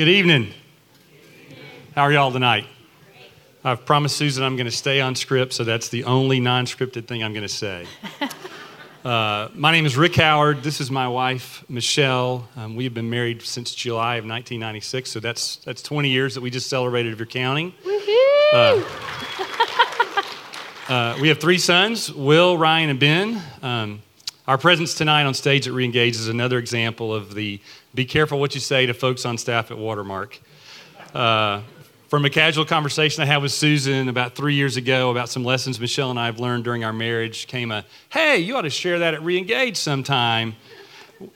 Good evening. How are y'all tonight? I've promised Susan I'm going to stay on script, so that's the only non scripted thing I'm going to say. Uh, my name is Rick Howard. This is my wife, Michele. Um, we've been married since July of 1996, so that's, that's 20 years that we just celebrated if you're counting. Uh, uh, we have three sons Will, Ryan, and Ben. Um, our presence tonight on stage at Reengage is another example of the be careful what you say to folks on staff at Watermark. Uh, from a casual conversation I had with Susan about three years ago about some lessons Michele and I have learned during our marriage came a, hey, you ought to share that at Reengage sometime,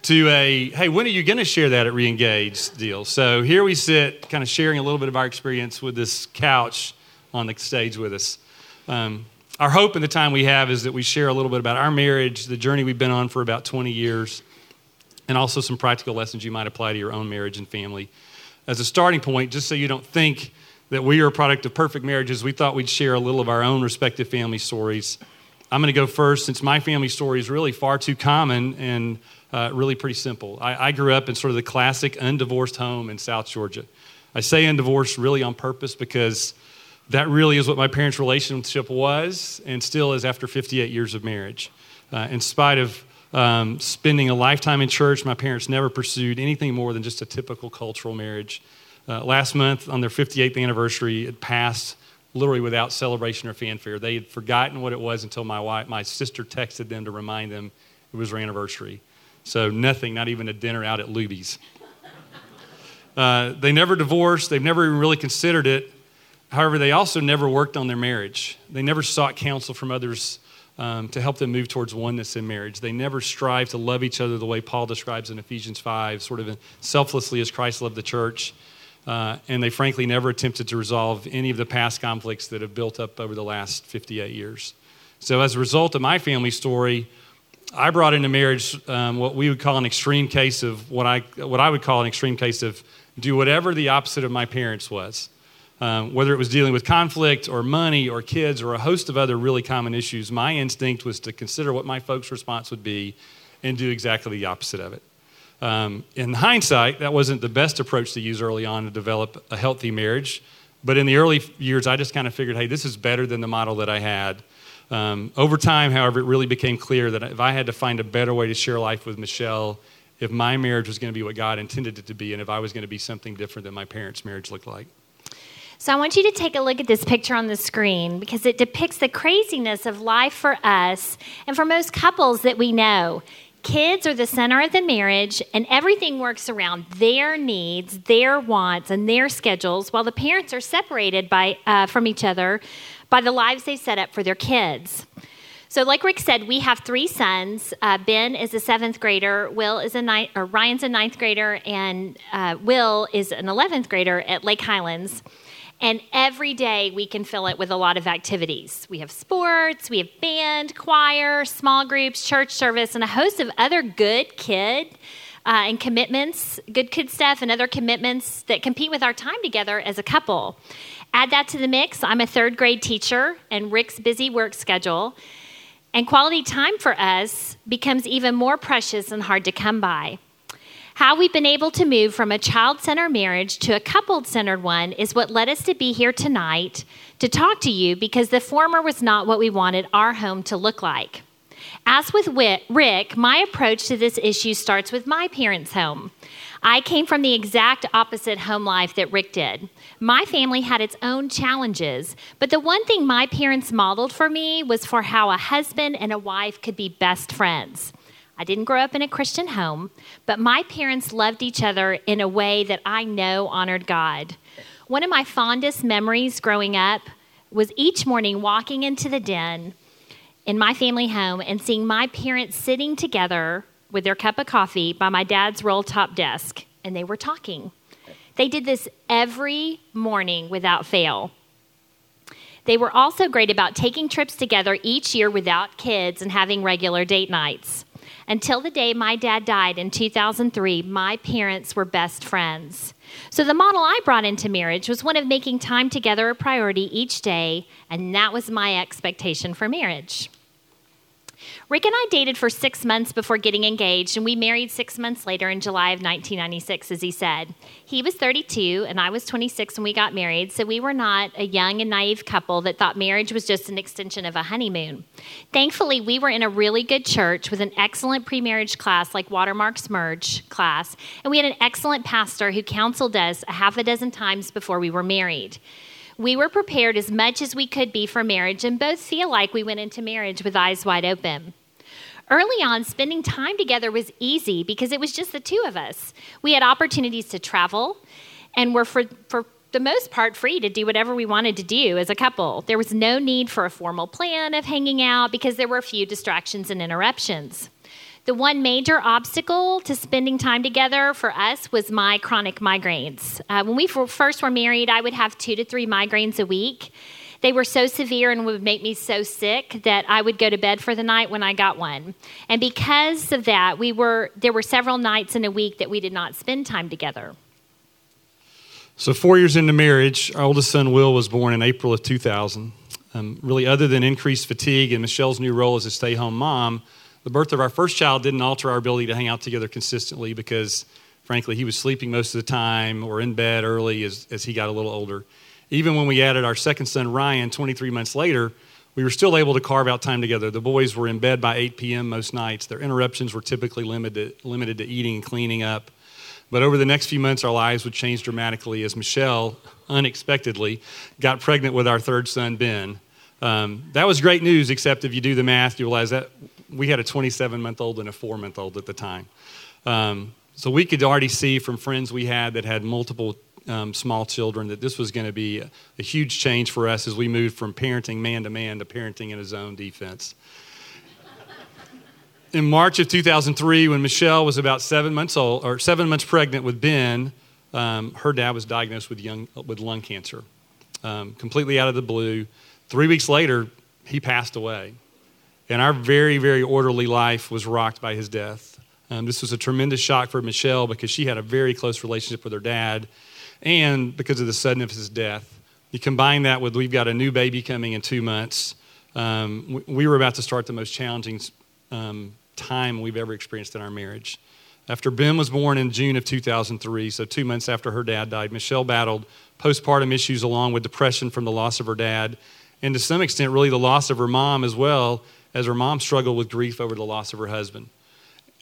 to a, hey, when are you going to share that at Reengage deal? So here we sit, kind of sharing a little bit of our experience with this couch on the stage with us. Um, our hope in the time we have is that we share a little bit about our marriage, the journey we've been on for about 20 years, and also some practical lessons you might apply to your own marriage and family. As a starting point, just so you don't think that we are a product of perfect marriages, we thought we'd share a little of our own respective family stories. I'm going to go first since my family story is really far too common and uh, really pretty simple. I, I, grew up in sort of the classic undivorced home in South Georgia. I say undivorced really on purpose because that really is what my parents' relationship was and still is after 58 years of marriage. Uh, in spite of um, spending a lifetime in church, my parents never pursued anything more than just a typical cultural marriage. Uh, last month, on their 58th anniversary, it passed literally without celebration or fanfare. They had forgotten what it was until my wife, my sister texted them to remind them it was their anniversary. So nothing, not even a dinner out at Luby's. Uh, they never divorced. They've never even really considered it. However, they also never worked on their marriage. They never sought counsel from others um, to help them move towards oneness in marriage. They never strive to love each other the way Paul describes in Ephesians 5, sort of selflessly as Christ loved the church. Uh, and they frankly never attempted to resolve any of the past conflicts that have built up over the last 58 years. So, as a result of my family story, I brought into marriage um, what we would call an extreme case of what I, what I would call an extreme case of do whatever the opposite of my parents was. Um, whether it was dealing with conflict or money or kids or a host of other really common issues, my instinct was to consider what my folks' response would be and do exactly the opposite of it. Um, in hindsight, that wasn't the best approach to use early on to develop a healthy marriage. But in the early years, I just kind of figured, hey, this is better than the model that I had. Um, over time, however, it really became clear that if I had to find a better way to share life with Michele, if my marriage was going to be what God intended it to be, and if I was going to be something different than my parents' marriage looked like. So I want you to take a look at this picture on the screen because it depicts the craziness of life for us and for most couples that we know. Kids are the center of the marriage, and everything works around their needs, their wants, and their schedules, while the parents are separated by, uh, from each other by the lives they set up for their kids. So, like Rick said, we have three sons. Uh, ben is a seventh grader. Will is a ninth, or Ryan's a ninth grader, and uh, Will is an eleventh grader at Lake Highlands. And every day we can fill it with a lot of activities. We have sports, we have band, choir, small groups, church service, and a host of other good kid uh, and commitments, good kid stuff, and other commitments that compete with our time together as a couple. Add that to the mix. I'm a third grade teacher, and Rick's busy work schedule. And quality time for us becomes even more precious and hard to come by. How we've been able to move from a child centered marriage to a coupled centered one is what led us to be here tonight to talk to you because the former was not what we wanted our home to look like. As with Rick, my approach to this issue starts with my parents' home. I came from the exact opposite home life that Rick did. My family had its own challenges, but the one thing my parents modeled for me was for how a husband and a wife could be best friends. I didn't grow up in a Christian home, but my parents loved each other in a way that I know honored God. One of my fondest memories growing up was each morning walking into the den in my family home and seeing my parents sitting together with their cup of coffee by my dad's roll top desk, and they were talking. They did this every morning without fail. They were also great about taking trips together each year without kids and having regular date nights. Until the day my dad died in 2003, my parents were best friends. So the model I brought into marriage was one of making time together a priority each day, and that was my expectation for marriage. Rick and I dated for six months before getting engaged, and we married six months later in July of 1996, as he said. He was 32, and I was 26 when we got married, so we were not a young and naive couple that thought marriage was just an extension of a honeymoon. Thankfully, we were in a really good church with an excellent pre marriage class like Watermark's Merge class, and we had an excellent pastor who counseled us a half a dozen times before we were married. We were prepared as much as we could be for marriage and both feel like we went into marriage with eyes wide open. Early on, spending time together was easy because it was just the two of us. We had opportunities to travel and were, for, for the most part, free to do whatever we wanted to do as a couple. There was no need for a formal plan of hanging out because there were a few distractions and interruptions. The one major obstacle to spending time together for us was my chronic migraines. Uh, when we first were married, I would have two to three migraines a week. They were so severe and would make me so sick that I would go to bed for the night when I got one. And because of that, we were there were several nights in a week that we did not spend time together. So, four years into marriage, our oldest son Will was born in April of 2000. Um, really, other than increased fatigue and Michele's new role as a stay home mom, the birth of our first child didn't alter our ability to hang out together consistently because, frankly, he was sleeping most of the time or in bed early as, as he got a little older. Even when we added our second son, Ryan, 23 months later, we were still able to carve out time together. The boys were in bed by 8 p.m. most nights. Their interruptions were typically limited, limited to eating and cleaning up. But over the next few months, our lives would change dramatically as Michele, unexpectedly, got pregnant with our third son, Ben. Um, that was great news, except if you do the math, you realize that we had a 27 month old and a four month old at the time. Um, so we could already see from friends we had that had multiple um, small children that this was going to be a, a, huge change for us as we moved from parenting man to man to parenting in a zone defense. in March of 2003, when Michele was about seven months old or seven months pregnant with Ben, um, her dad was diagnosed with, young, with lung cancer, um, completely out of the blue. Three weeks later, he passed away. And our very, very orderly life was rocked by his death. Um, this was a tremendous shock for Michele because she had a very close relationship with her dad and because of the suddenness of his death. You combine that with we've got a new baby coming in two months. Um, we, we, were about to start the most challenging um, time we've ever experienced in our marriage. After Ben was born in June of 2003, so two months after her dad died, Michele battled postpartum issues along with depression from the loss of her dad, and to some extent, really the loss of her mom as well as her mom struggled with grief over the loss of her husband.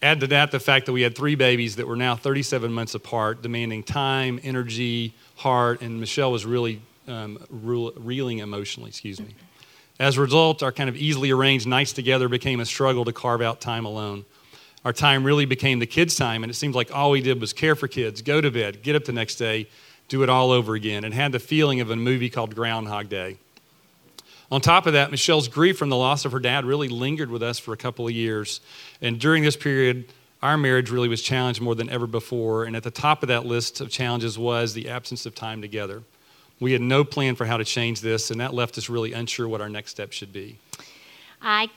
Add to that the fact that we had three babies that were now 37 months apart, demanding time, energy, heart, and Michele was really um, reeling emotionally, excuse me. As a result, our kind of easily arranged nights together became a struggle to carve out time alone. Our time really became the kids' time, and it seemed like all we did was care for kids, go to bed, get up the next day, do it all over again, and had the feeling of a movie called Groundhog Day. On top of that, Michele's grief from the loss of her dad really lingered with us for a couple of years. And during this period, our marriage really was challenged more than ever before. And at the top of that list of challenges was the absence of time together. We had no plan for how to change this, and that left us really unsure what our next step should be. I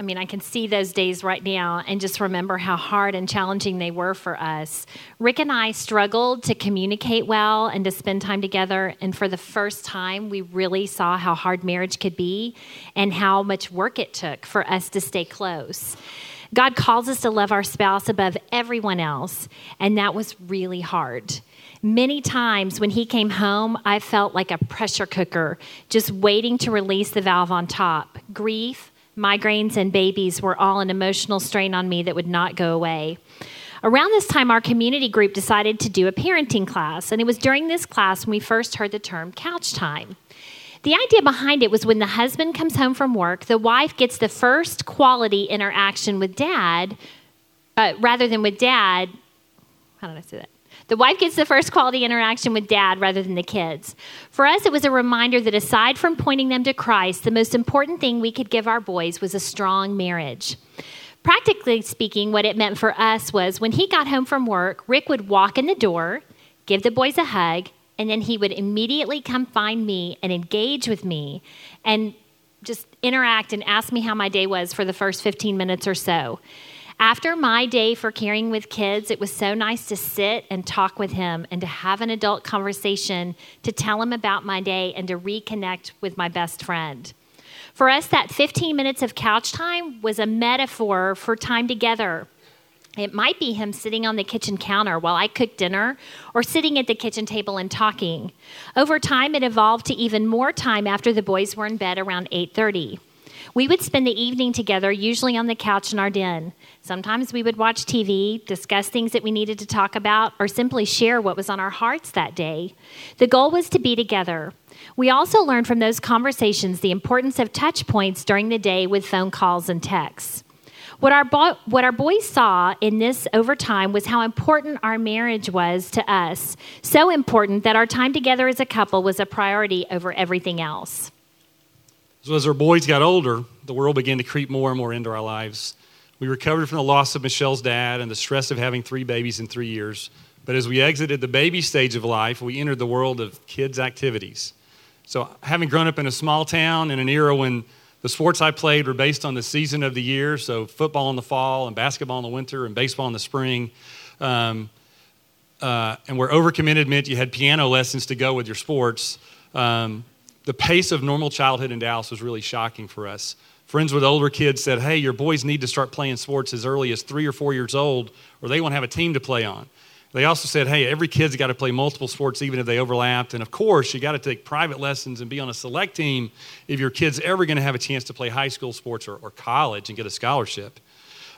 I mean, I can see those days right now and just remember how hard and challenging they were for us. Rick and I struggled to communicate well and to spend time together. And for the first time, we really saw how hard marriage could be and how much work it took for us to stay close. God calls us to love our spouse above everyone else, and that was really hard. Many times when he came home, I felt like a pressure cooker, just waiting to release the valve on top. Grief, migraines, and babies were all an emotional strain on me that would not go away. Around this time, our community group decided to do a parenting class, and it was during this class when we first heard the term couch time. The idea behind it was when the husband comes home from work, the wife gets the first quality interaction with dad, uh, rather than with dad. How did I say that? The wife gets the first quality interaction with dad rather than the kids. For us, it was a reminder that aside from pointing them to Christ, the most important thing we could give our boys was a strong marriage. Practically speaking, what it meant for us was when he got home from work, Rick would walk in the door, give the boys a hug, and then he would immediately come find me and engage with me and just interact and ask me how my day was for the first 15 minutes or so. After my day for caring with kids, it was so nice to sit and talk with him and to have an adult conversation, to tell him about my day and to reconnect with my best friend. For us, that 15 minutes of couch time was a metaphor for time together. It might be him sitting on the kitchen counter while I cooked dinner or sitting at the kitchen table and talking. Over time it evolved to even more time after the boys were in bed around 8:30. We would spend the evening together, usually on the couch in our den. Sometimes we would watch TV, discuss things that we needed to talk about, or simply share what was on our hearts that day. The goal was to be together. We also learned from those conversations the importance of touch points during the day with phone calls and texts. What our, bo- what our boys saw in this over time was how important our marriage was to us. So important that our time together as a couple was a priority over everything else. So, as our boys got older, the world began to creep more and more into our lives. We recovered from the loss of Michele's dad and the stress of having three babies in three years. But as we exited the baby stage of life, we entered the world of kids' activities. So, having grown up in a small town in an era when the sports I played were based on the season of the year, so football in the fall and basketball in the winter and baseball in the spring. Um, uh, and where overcommitted meant you had piano lessons to go with your sports. Um, the pace of normal childhood in Dallas was really shocking for us. Friends with older kids said, Hey, your boys need to start playing sports as early as three or four years old, or they won't have a team to play on. They also said, hey, every kid's got to play multiple sports even if they overlapped. And of course, you got to take private lessons and be on a select team if your kid's ever going to have a chance to play high school sports or, or college and get a scholarship.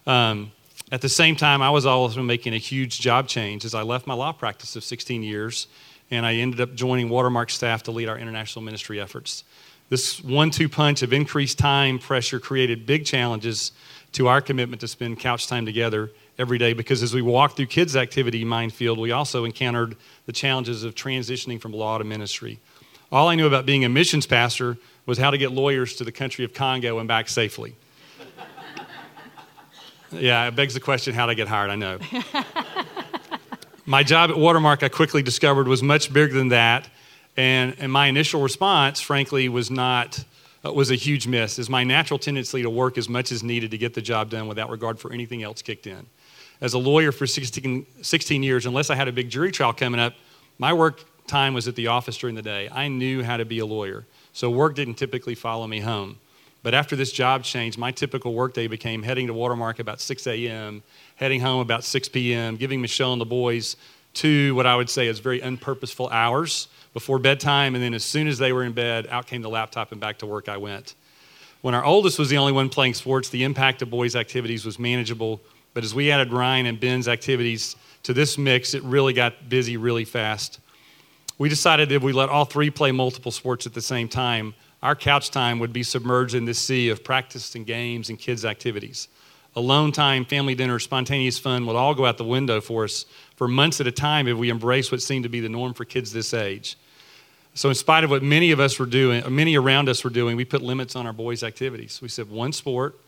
Um, at the same time, I was also making a huge job change as I left my law practice of 16 years and I ended up joining Watermark staff to lead our international ministry efforts. This one two punch of increased time pressure created big challenges to our commitment to spend couch time together every day because as we walked through kids' activity minefield, we also encountered the challenges of transitioning from law to ministry. All I knew about being a missions pastor was how to get lawyers to the country of Congo and back safely. yeah, it begs the question how to get hired, I know. my job at Watermark, I quickly discovered, was much bigger than that. And, and my initial response, frankly, was not uh, was a huge miss, as my natural tendency to work as much as needed to get the job done without regard for anything else kicked in as a lawyer for 16, 16 years, unless I had a big jury trial coming up, my work time was at the office during the day. I knew how to be a lawyer. So work didn't typically follow me home. But after this job change, my typical workday became heading to Watermark about 6 a.m., heading home about 6 p.m., giving Michele and the boys two what I would say is very unpurposeful hours before bedtime. And then as soon as they were in bed, out came the laptop and back to work I went. When our oldest was the only one playing sports, the impact of boys' activities was manageable but as we added Ryan and Ben's activities to this mix, it really got busy really fast. We decided if we let all three play multiple sports at the same time, our couch time would be submerged in this sea of practice and games and kids' activities. Alone time, family dinner, spontaneous fun would all go out the window for us for months at a time if we embrace what seemed to be the norm for kids this age. So, in spite of what many of us were doing, many around us were doing, we put limits on our boys' activities. We said one sport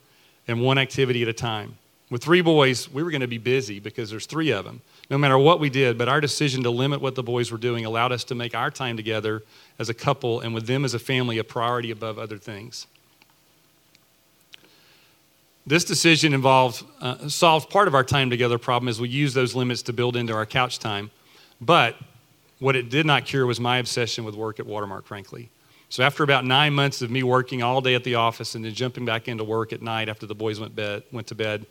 and one activity at a time. With three boys, we were going to be busy because there's three of them, no matter what we did. But our decision to limit what the boys were doing allowed us to make our time together as a couple and with them as a family a priority above other things. This decision involved, uh, solved part of our time together problem as we used those limits to build into our couch time. But what it did not cure was my obsession with work at Watermark, frankly. So after about nine months of me working all day at the office and then jumping back into work at night after the boys went, bed, went to bed,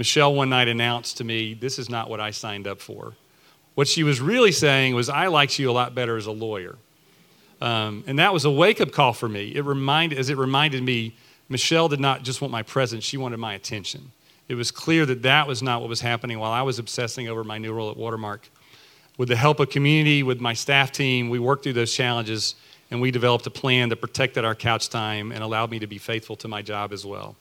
Michele one night announced to me, This is not what I signed up for. What she was really saying was, I liked you a lot better as a lawyer. Um, and that was a wake up call for me. It reminded, as it reminded me, Michele did not just want my presence, she wanted my attention. It was clear that that was not what was happening while I was obsessing over my new role at Watermark. With the help of community, with my staff team, we worked through those challenges and we developed a plan that protected our couch time and allowed me to be faithful to my job as well.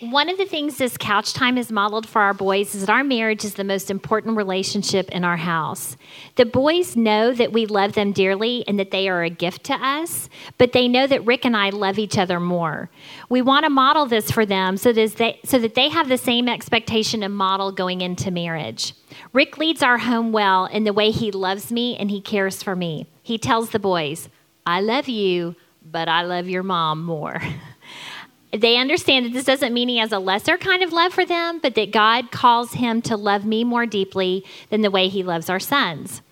One of the things this couch time is modeled for our boys is that our marriage is the most important relationship in our house. The boys know that we love them dearly and that they are a gift to us, but they know that Rick and I love each other more. We want to model this for them so that they, so that they have the same expectation and model going into marriage. Rick leads our home well in the way he loves me and he cares for me. He tells the boys, I love you, but I love your mom more. they understand that this doesn't mean he has a lesser kind of love for them, but that God calls him to love me more deeply than the way he loves our sons.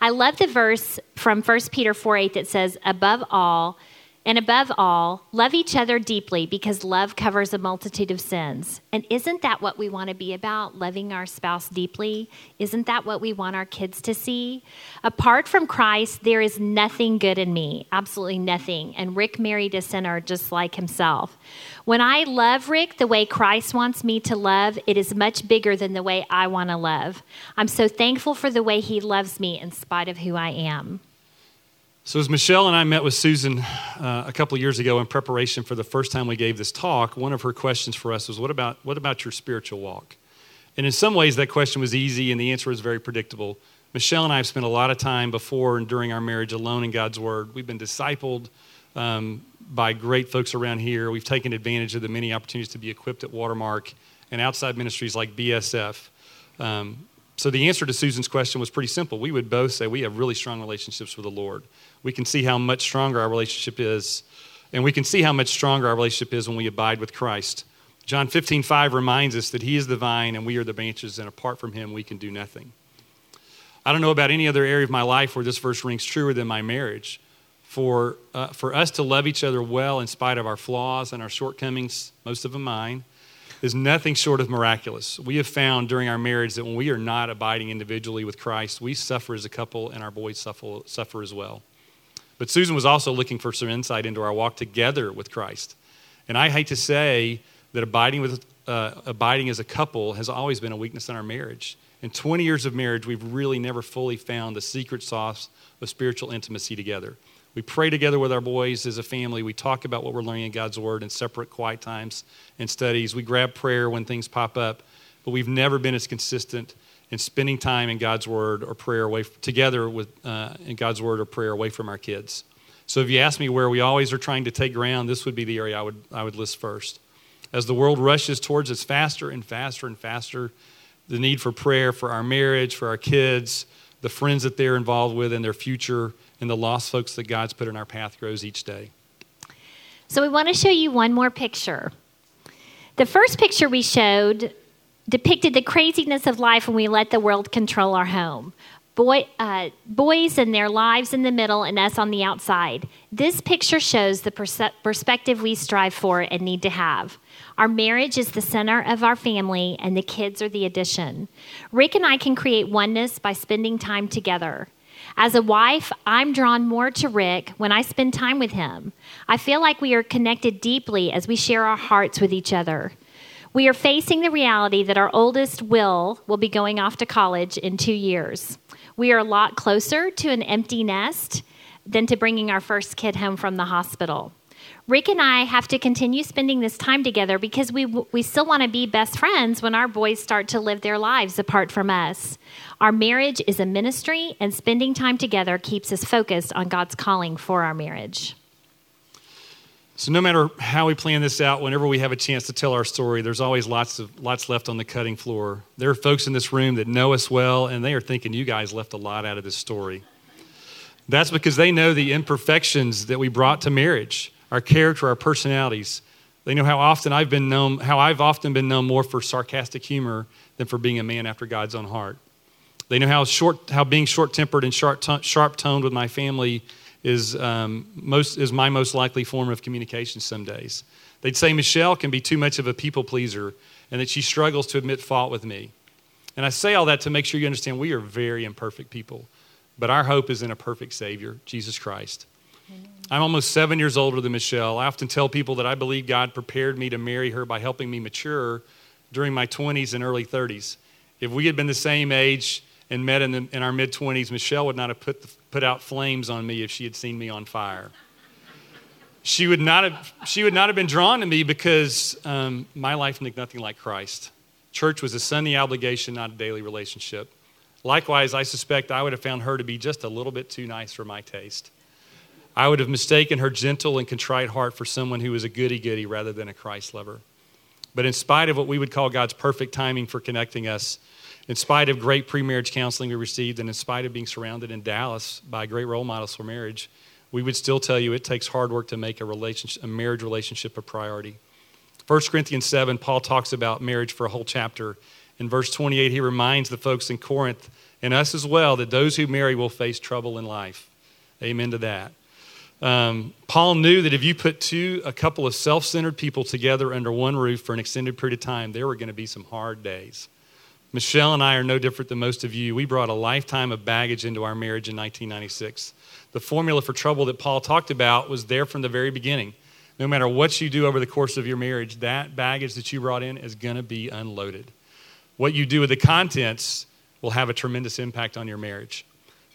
I love the verse from 1 Peter 4 8 that says, Above all, And above all, love each other deeply because love covers a multitude of sins. And isn't that what we want to be about, loving our spouse deeply? Isn't that what we want our kids to see? Apart from Christ, there is nothing good in me, absolutely nothing. And Rick married a sinner just like himself. When I love Rick the way Christ wants me to love, it is much bigger than the way I want to love. I'm so thankful for the way he loves me in spite of who I am. So, as Michele and I met with Susan uh, a couple years ago in preparation for the first time we gave this talk, one of her questions for us was, What about, what about your spiritual walk? And in some ways, that question was easy and the answer was very predictable. Michele and I have spent a lot of time before and during our marriage alone in God's Word. We've been discipled um, by great folks around here. We've taken advantage of the many opportunities to be equipped at Watermark and outside ministries like BSF. Um, so the answer to Susan's question was pretty simple. We would both say we have really strong relationships with the Lord we can see how much stronger our relationship is. And we can see how much stronger our relationship is when we abide with Christ. John 15, 5 reminds us that He is the vine and we are the branches, and apart from Him, we can do nothing. I don't know about any other area of my life where this verse rings truer than my marriage. For, uh, for us to love each other well in spite of our flaws and our shortcomings, most of them mine, is nothing short of miraculous. We have found during our marriage that when we are not abiding individually with Christ, we suffer as a couple and our boys suffer, suffer as well. But Susan was also looking for some insight into our walk together with Christ. And I hate to say that abiding, with, uh, abiding as a couple has always been a weakness in our marriage. In 20 years of marriage, we've really never fully found the secret sauce of spiritual intimacy together. We pray together with our boys as a family. We talk about what we're learning in God's Word in separate quiet times and studies. We grab prayer when things pop up, but we've never been as consistent in spending time in God's Word or prayer away together with uh, in God's Word or prayer away from our kids. So if you ask me where we always are trying to take ground, this would be the area I would I would list first. As the world rushes towards us faster and faster and faster, the need for prayer for our marriage, for our kids, the friends that they're involved with and their future, and the lost folks that God's put in our path grows each day. So we want to show you one more picture. The first picture we showed depicted the craziness of life when we let the world control our home. Boy, uh, boys and their lives in the middle and us on the outside. This picture shows the perse- perspective we strive for and need to have. Our marriage is the center of our family, and the kids are the addition. Rick and I can create oneness by spending time together. As a wife, I'm drawn more to Rick when I spend time with him. I feel like we are connected deeply as we share our hearts with each other. We are facing the reality that our oldest, Will, will be going off to college in two years. We are a lot closer to an empty nest than to bringing our first kid home from the hospital. Rick and I have to continue spending this time together because we, we still want to be best friends when our boys start to live their lives apart from us. Our marriage is a ministry, and spending time together keeps us focused on God's calling for our marriage. So no matter how we plan this out, whenever we have a chance to tell our story, there's always lots of lots left on the cutting floor. There are folks in this room that know us well, and they are thinking you guys left a lot out of this story. That's because they know the imperfections that we brought to marriage, our character, our personalities. They know how often I've been known, how I've often been known more for sarcastic humor than for being a man after God's own heart. They know how short, how being short-tempered and sharp-toned with my family is, um, most, is my most likely form of communication some days. They'd say Michele can be too much of a people pleaser and that she struggles to admit fault with me. And I say all that to make sure you understand we are very imperfect people, but our hope is in a perfect Savior, Jesus Christ. I'm almost seven years older than Michele. I often tell people that I believe God prepared me to marry her by helping me mature during my 20s and early 30s. If we had been the same age and met in, the, in our mid 20s, Michele would not have put the put out flames on me if she had seen me on fire. She would not have, she would not have been drawn to me because um, my life looked nothing like Christ. Church was a Sunday obligation, not a daily relationship. Likewise, I suspect I would have found her to be just a little bit too nice for my taste. I would have mistaken her gentle and contrite heart for someone who was a goody goody rather than a Christ lover. But in spite of what we would call God's perfect timing for connecting us, in spite of great pre-marriage counseling we received and in spite of being surrounded in Dallas by great role models for marriage, we would still tell you it takes hard work to make a, relationship, a marriage relationship a priority. 1 Corinthians 7, Paul talks about marriage for a whole chapter. In verse 28, he reminds the folks in Corinth and us as well that those who marry will face trouble in life. Amen to that. Um, Paul knew that if you put two, a couple of self centered people together under one roof for an extended period of time, there were going to be some hard days. Michele and I are no different than most of you. We brought a lifetime of baggage into our marriage in 1996. The formula for trouble that Paul talked about was there from the very beginning. No matter what you do over the course of your marriage, that baggage that you brought in is going to be unloaded. What you do with the contents will have a tremendous impact on your marriage.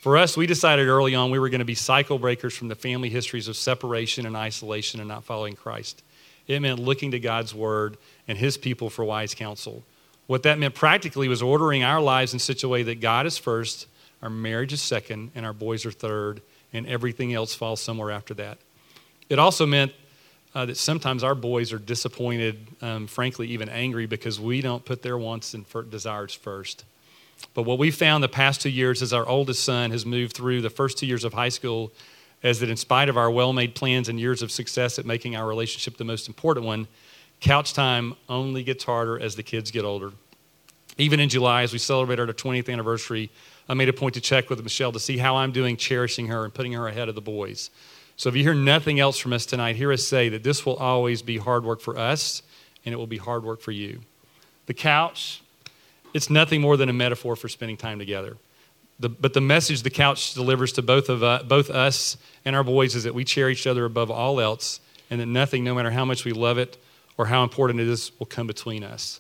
For us, we decided early on we were going to be cycle breakers from the family histories of separation and isolation and not following Christ. It meant looking to God's word and his people for wise counsel. What that meant practically was ordering our lives in such a way that God is first, our marriage is second, and our boys are third, and everything else falls somewhere after that. It also meant uh, that sometimes our boys are disappointed, um, frankly, even angry, because we don't put their wants and desires first. But what we found the past two years as our oldest son has moved through the first two years of high school is that in spite of our well made plans and years of success at making our relationship the most important one, couch time only gets harder as the kids get older. Even in July, as we celebrate our 20th anniversary, I made a point to check with Michele to see how I'm doing cherishing her and putting her ahead of the boys. So if you hear nothing else from us tonight, hear us say that this will always be hard work for us and it will be hard work for you. The couch, it's nothing more than a metaphor for spending time together. The, but the message the couch delivers to both of uh, both us and our boys is that we cherish each other above all else, and that nothing, no matter how much we love it or how important it is, will come between us.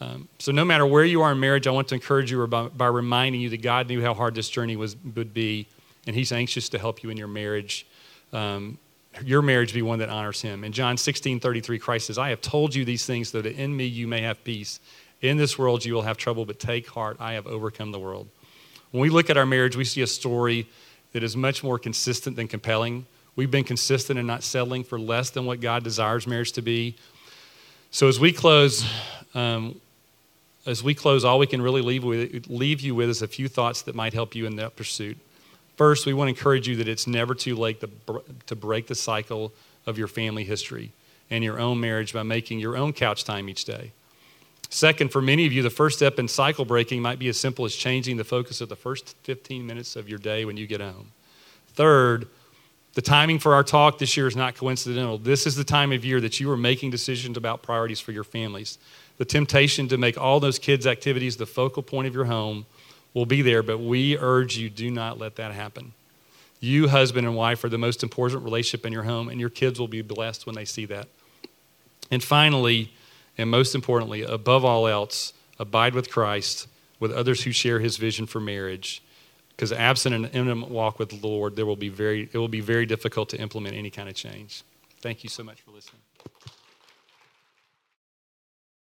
Um, so, no matter where you are in marriage, I want to encourage you by, by reminding you that God knew how hard this journey was, would be, and He's anxious to help you in your marriage. Um, your marriage be one that honors Him. In John 16 33, Christ says, I have told you these things so that in me you may have peace. In this world you will have trouble, but take heart, I have overcome the world. When we look at our marriage, we see a story that is much more consistent than compelling. We've been consistent in not settling for less than what God desires marriage to be. So as we close, um, as we close, all we can really leave, with, leave you with is a few thoughts that might help you in that pursuit. First, we want to encourage you that it's never too late to, to break the cycle of your family history and your own marriage by making your own couch time each day. Second, for many of you, the first step in cycle breaking might be as simple as changing the focus of the first 15 minutes of your day when you get home. Third, the timing for our talk this year is not coincidental. This is the time of year that you are making decisions about priorities for your families. The temptation to make all those kids' activities the focal point of your home will be there, but we urge you do not let that happen. You, husband and wife, are the most important relationship in your home, and your kids will be blessed when they see that. And finally, and most importantly, above all else, abide with Christ, with others who share his vision for marriage. Because absent an intimate walk with the Lord, there will be very, it will be very difficult to implement any kind of change. Thank you so much for listening.